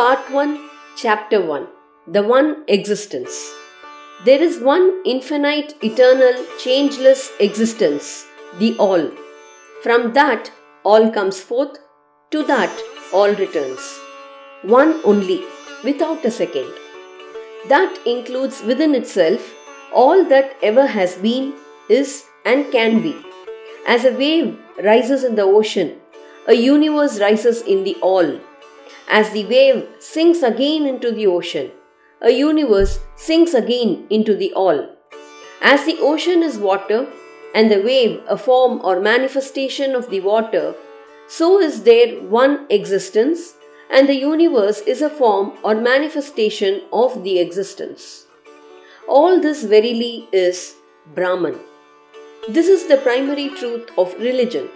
Part 1, Chapter 1 The One Existence. There is one infinite, eternal, changeless existence, the All. From that, all comes forth, to that, all returns. One only, without a second. That includes within itself all that ever has been, is, and can be. As a wave rises in the ocean, a universe rises in the all. As the wave sinks again into the ocean, a universe sinks again into the all. As the ocean is water, and the wave a form or manifestation of the water, so is there one existence, and the universe is a form or manifestation of the existence. All this verily is Brahman. This is the primary truth of religion.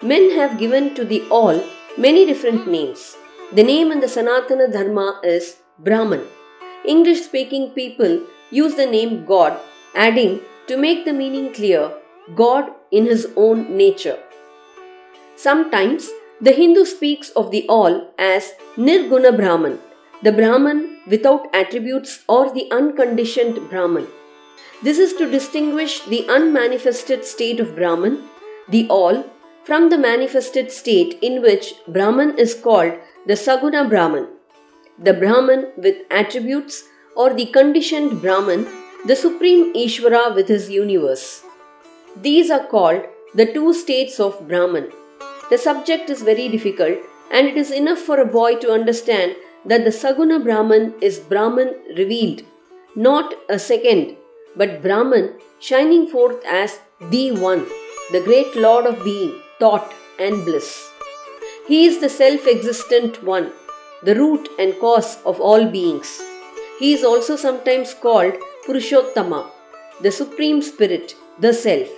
Men have given to the all many different names. The name in the Sanatana Dharma is Brahman. English speaking people use the name God, adding to make the meaning clear God in his own nature. Sometimes the Hindu speaks of the all as Nirguna Brahman, the Brahman without attributes or the unconditioned Brahman. This is to distinguish the unmanifested state of Brahman, the all, from the manifested state in which Brahman is called the Saguna Brahman. The Brahman with attributes or the conditioned Brahman, the supreme Ishvara with his universe. These are called the two states of Brahman. The subject is very difficult and it is enough for a boy to understand that the Saguna Brahman is Brahman revealed, not a second, but Brahman shining forth as the One, the great Lord of being, thought, and bliss. He is the self existent One, the root and cause of all beings. He is also sometimes called Purushottama, the Supreme Spirit, the Self.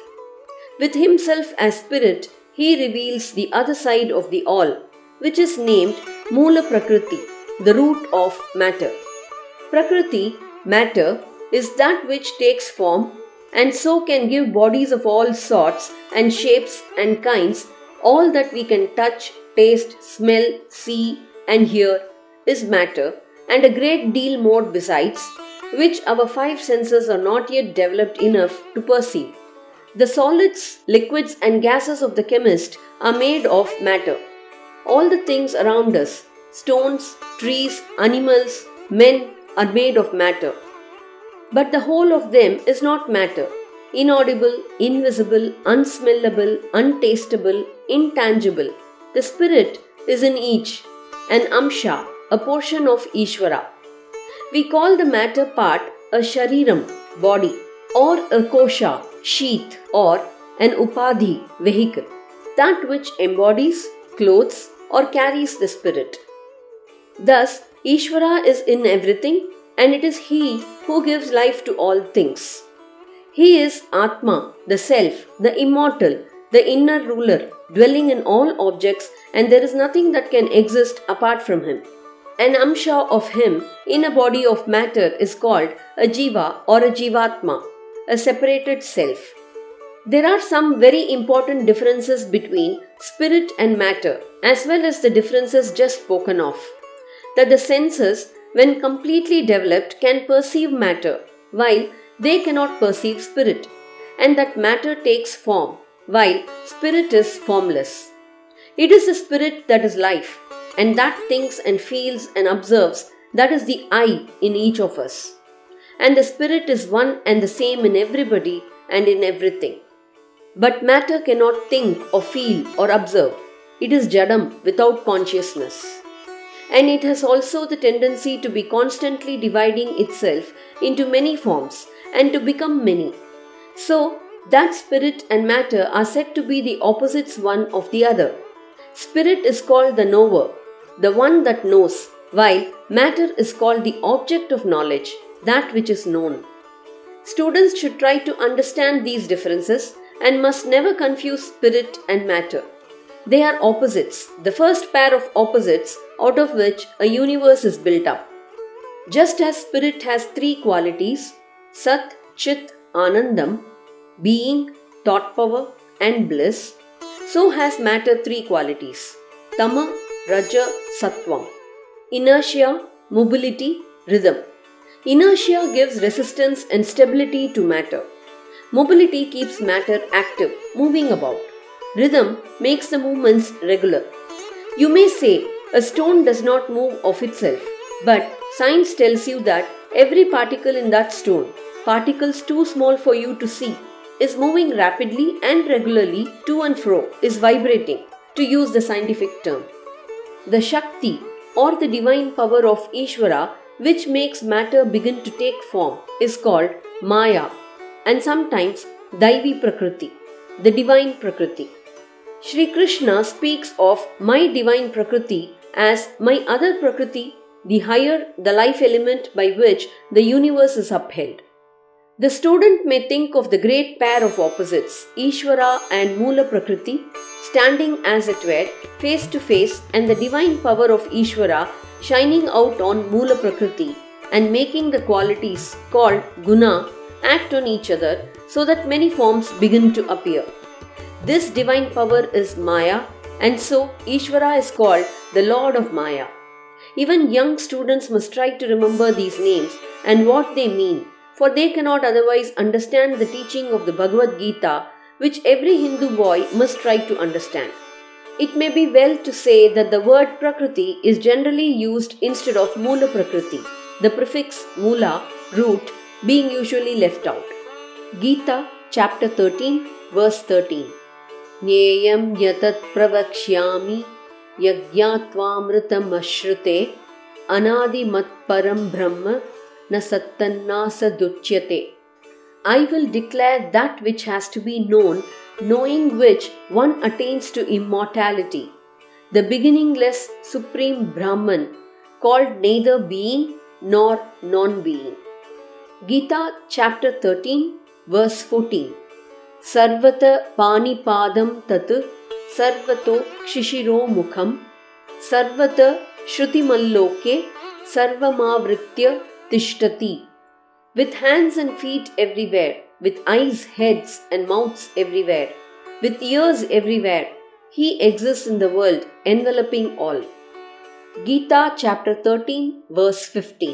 With himself as Spirit, he reveals the other side of the All, which is named Mula Prakriti, the root of matter. Prakriti, matter, is that which takes form and so can give bodies of all sorts and shapes and kinds. All that we can touch, taste, smell, see, and hear is matter, and a great deal more besides, which our five senses are not yet developed enough to perceive. The solids, liquids, and gases of the chemist are made of matter. All the things around us, stones, trees, animals, men, are made of matter. But the whole of them is not matter. Inaudible, invisible, unsmellable, untastable, intangible. The spirit is in each, an amsha, a portion of Ishvara. We call the matter part a shariram, body, or a kosha, sheath, or an upadhi, vehicle, that which embodies, clothes, or carries the spirit. Thus, Ishvara is in everything, and it is He who gives life to all things. He is Atma, the Self, the Immortal, the inner ruler, dwelling in all objects, and there is nothing that can exist apart from Him. An amsha of Him in a body of matter is called a jiva or a jivatma, a separated self. There are some very important differences between spirit and matter, as well as the differences just spoken of. That the senses, when completely developed, can perceive matter, while they cannot perceive spirit, and that matter takes form, while spirit is formless. It is the spirit that is life, and that thinks and feels and observes, that is the I in each of us. And the spirit is one and the same in everybody and in everything. But matter cannot think or feel or observe. It is jadam without consciousness. And it has also the tendency to be constantly dividing itself into many forms and to become many. So, that spirit and matter are said to be the opposites one of the other. Spirit is called the knower, the one that knows, while matter is called the object of knowledge, that which is known. Students should try to understand these differences and must never confuse spirit and matter. They are opposites, the first pair of opposites out of which a universe is built up. Just as spirit has three qualities Sat, Chit, Anandam, being, thought power, and bliss, so has matter three qualities Tama, Raja, Sattvam. inertia, mobility, rhythm. Inertia gives resistance and stability to matter. Mobility keeps matter active, moving about. Rhythm makes the movements regular. You may say a stone does not move of itself, but science tells you that every particle in that stone, particles too small for you to see, is moving rapidly and regularly to and fro, is vibrating, to use the scientific term. The Shakti or the divine power of Ishvara, which makes matter begin to take form, is called Maya and sometimes Daivi Prakriti, the divine Prakriti. Sri Krishna speaks of my divine Prakriti as my other Prakriti, the higher, the life element by which the universe is upheld. The student may think of the great pair of opposites, Ishvara and Mula Prakriti, standing as it were, face to face, and the divine power of Ishvara shining out on Mula Prakriti and making the qualities called Guna act on each other so that many forms begin to appear. This divine power is Maya, and so Ishvara is called the Lord of Maya. Even young students must try to remember these names and what they mean, for they cannot otherwise understand the teaching of the Bhagavad Gita, which every Hindu boy must try to understand. It may be well to say that the word Prakriti is generally used instead of Mula Prakriti, the prefix Mula, root, being usually left out. Gita, chapter 13, verse 13. ज्ञेयं यतत् प्रवक्ष्यामि यज्ञात्वामृतमश्रुते अनादिमत्परं ब्रह्म न सत्तन्नासदुच्यते I will declare that which has to be known, knowing which one attains to immortality. The beginningless Supreme Brahman, called neither being nor non being. Gita chapter 13, verse 14. सर्वत पाणिपादं तत्, सर्वतो क्षिशिरो मुखं, सर्वत श्रुतिमल्लोके सर्वमावृत्य तिष्ठति। With hands and feet everywhere with eyes heads and mouths everywhere with ears everywhere he exist in the world enveloping all Gita chapter 13 verse 15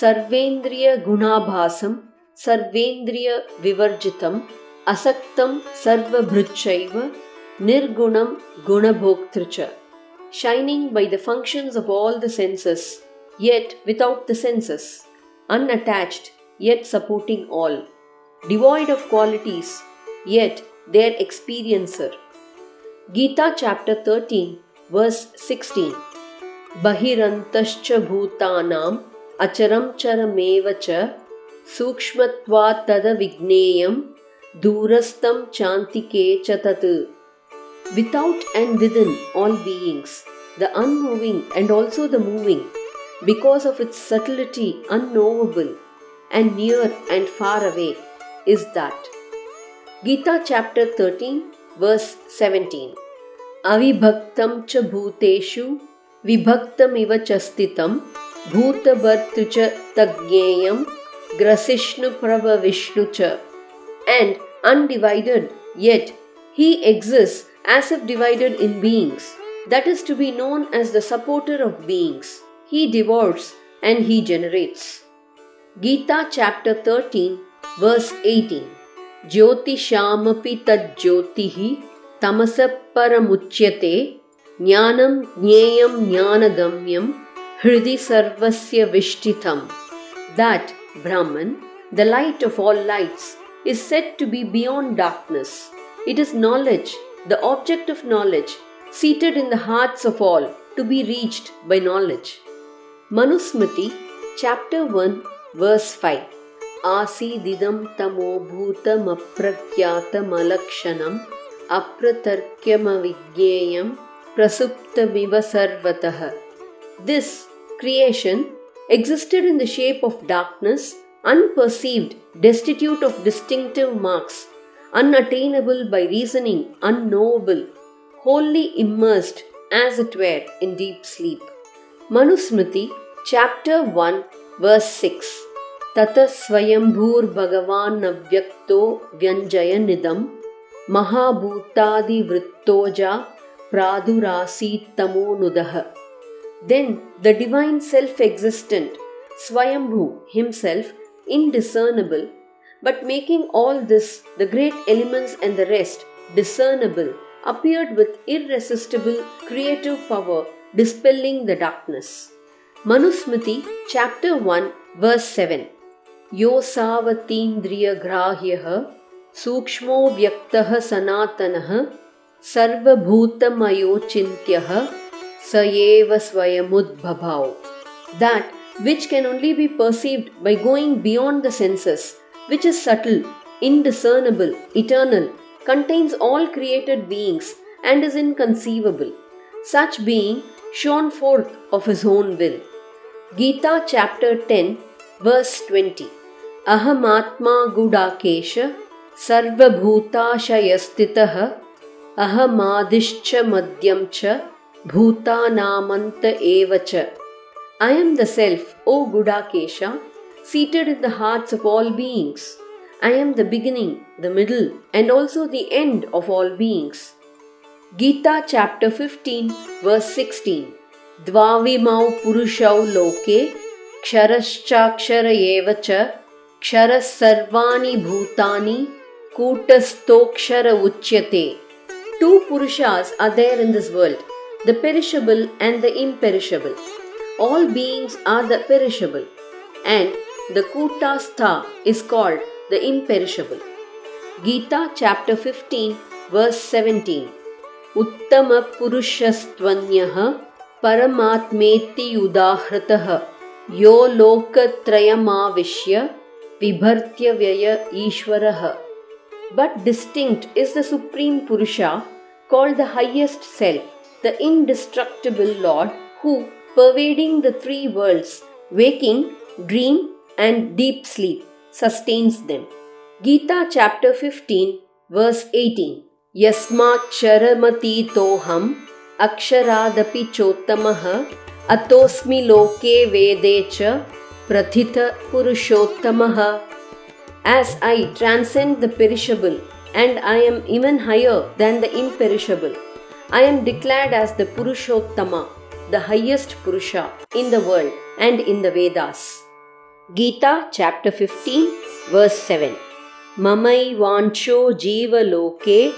सर्वेन्द्रिय गुणाभासम सर्वेन्द्रिय विवर्जितम असक्तम सर्वभृच्छैव निर्गुणम गुणभोक्तृ shining by the functions of all the senses yet without the senses unattached yet supporting all devoid of qualities yet their experiencer Gita chapter 13 verse 16 बहिरन्तश्च भूतानां अचरं चरमेव सूक्ष्मत्वात् तद विज्ञेयम् दूरस्तम चांति के चतत without and within all beings the unmoving and also the moving because of its subtlety unknowable and near and far away is that Gita chapter thirteen verse seventeen अविभक्त च भूतेषु विभक्तमिव च स्थितम् भूतवर्तृ च तज्ञेयम् ग्रसिष्णुप्रभविष्णु च and undivided yet he exists as if divided in beings, that is to be known as the supporter of beings. He devours and he generates. Gita chapter 13, verse 18. ज्योतिषामपि तज्ज्योतिः तमसः परमुच्यते ज्ञानं ज्ञेयं ज्ञानगम्यं हृदि सर्वस्य विष्ठितम् That Brahman, the light of all lights, is said to be beyond darkness. It is knowledge the object of knowledge, seated in the hearts of all, to be reached by knowledge. Manusmriti, chapter 1, verse 5. आसीदिदं तमोभूतमप्रज्ञातमलक्षणम् अप्रतर्क्यमविज्ञेयं प्रसुप्तमिव सर्वतः This creation existed in the shape of darkness, unperceived, destitute of distinctive marks, unattainable by reasoning, unknowable, wholly immersed, as it were, in deep sleep. Manusmriti, chapter 1, verse 6. ततः स्वयंभूर्भगवान्नव्यक्तो व्यञ्जयनिदं महाभूतादिवृत्तोजा प्रादुरासीत्तमोनुदः Then the divine self existent, Swayambhu himself, indiscernible, but making all this, the great elements and the rest, discernible, appeared with irresistible creative power, dispelling the darkness. Manusmriti, chapter 1, verse 7. Yo grahyah सूक्ष्मो व्यक्तः सनातनः सर्वभूतमयोचिन्त्यः स एव स्वयमुद्भभाव that which can only be perceived by going beyond the senses, which is subtle, indiscernible, eternal, contains all created beings, and is inconceivable. Such being shone forth of his own will. Gita chapter 10, verse 20. Ahamatma Gudakesha सर्वभूताशयस्थितः अहमादिश्च मद्यं च भूतानामन्त एव च I am the Self, O Gudakesha, seated in the hearts of all beings. I am the beginning, the middle, and also the end of all beings. Gita chapter 15, verse 16. Dvavimau Purushau Loke, Ksharashchakshara Evacha, Ksharas Sarvani Bhutani, Kutastokshara Uchyate. Two Purushas are there in this world the perishable and the imperishable. All beings are the perishable, and the Kutastha is called the imperishable. Gita chapter 15, verse 17. Uttama Purushastvanyah Paramatmeti Udahratah Yo Lokatrayamavishya Vibhartya Vyaya Ishwarah but distinct is the Supreme Purusha, called the highest self, the indestructible Lord, who, pervading the three worlds, waking, dream, and deep sleep, sustains them. Gita chapter 15, verse 18 Yasmat charamati toham aksharaadapi chottamah atosmi loke vede cha prathita purushottamah as I transcend the perishable and I am even higher than the imperishable, I am declared as the Purushottama, the highest Purusha in the world and in the Vedas. Gita chapter 15, verse 7. Mamai vancho jiva loke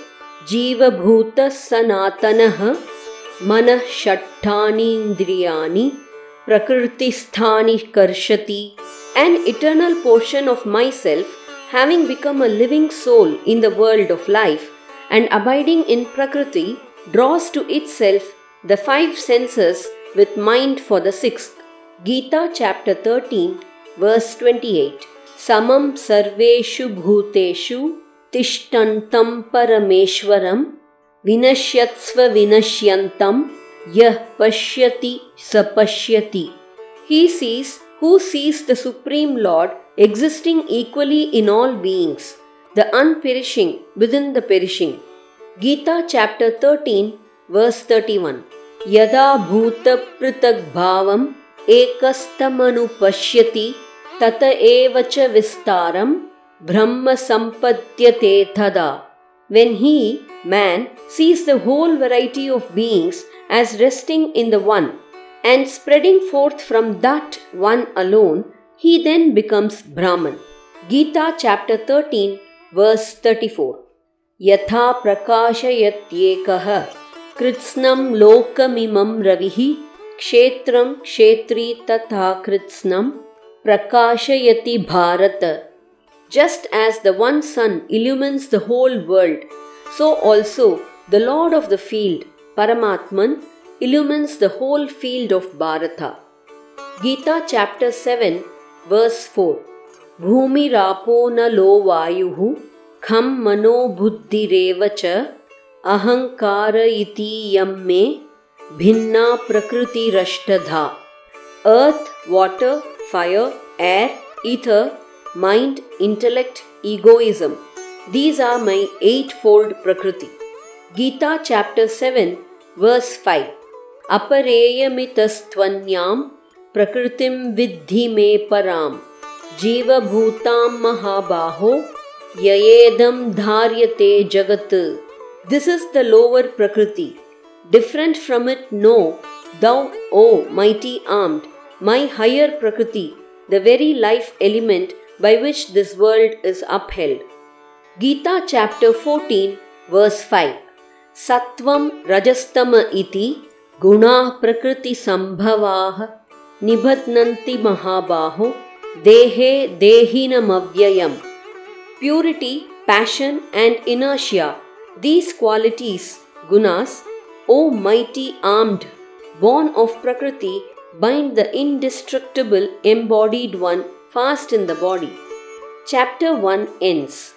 jiva bhuta sanatanah manah shattani indriyani prakritisthani karshati an eternal portion of myself, having become a living soul in the world of life and abiding in Prakriti, draws to itself the five senses with mind for the sixth. Gita chapter 13, verse 28. Samam sarveshu bhuteshu tishtantam parameshwaram vinashyatsva vinashyantam yah pashyati sapashyati. He sees who sees the Supreme Lord existing equally in all beings, the unperishing within the perishing. Gita chapter 13, verse 31. Yada bhuta pritag bhavam ekastamanu pashyati tata evacha vistaram brahma sampadyate thada. When he, man, sees the whole variety of beings as resting in the one, and spreading forth from that one alone, he then becomes Brahman. Gita chapter 13, verse 34. यथा प्रकाशयत्येकः कृत्स्नम लोकमिमं रवि, क्षेत्र क्षेत्री तथा कृत्स्नं प्रकाशयति Bharata. Just as the one sun illumines the whole world so also the lord of the field परमात्मन् illumines the whole field of Bharata Gita chapter seven verse four भूमिरापो न लो वायुः खं मनोबुद्धिरेव च अहंकार इति मे भिन्ना प्रकृति रष्टधा। Earth water fire air ether mind intellect egoism these are my eightfold प्रकृति Gita chapter seven verse five अपरेयमितस्त्वन्याम प्रकृतिम विद्धि मे पराम जीवभूता महाबाहो ययेदं धार्यते जगत् दिस् इस् द लोवर् प्रकृति different from it no Thou, O mighty armed, my higher Prakriti, the very life element by which this world is upheld. Gita chapter 14, verse 5 Sattvam Rajastama iti Guna Prakriti Sambhavaha Nibhatnanti Mahabaho Dehe Dehinamavyayam. Purity, passion, and inertia, these qualities, gunas, O mighty armed, born of Prakriti, bind the indestructible embodied one fast in the body. Chapter 1 ends.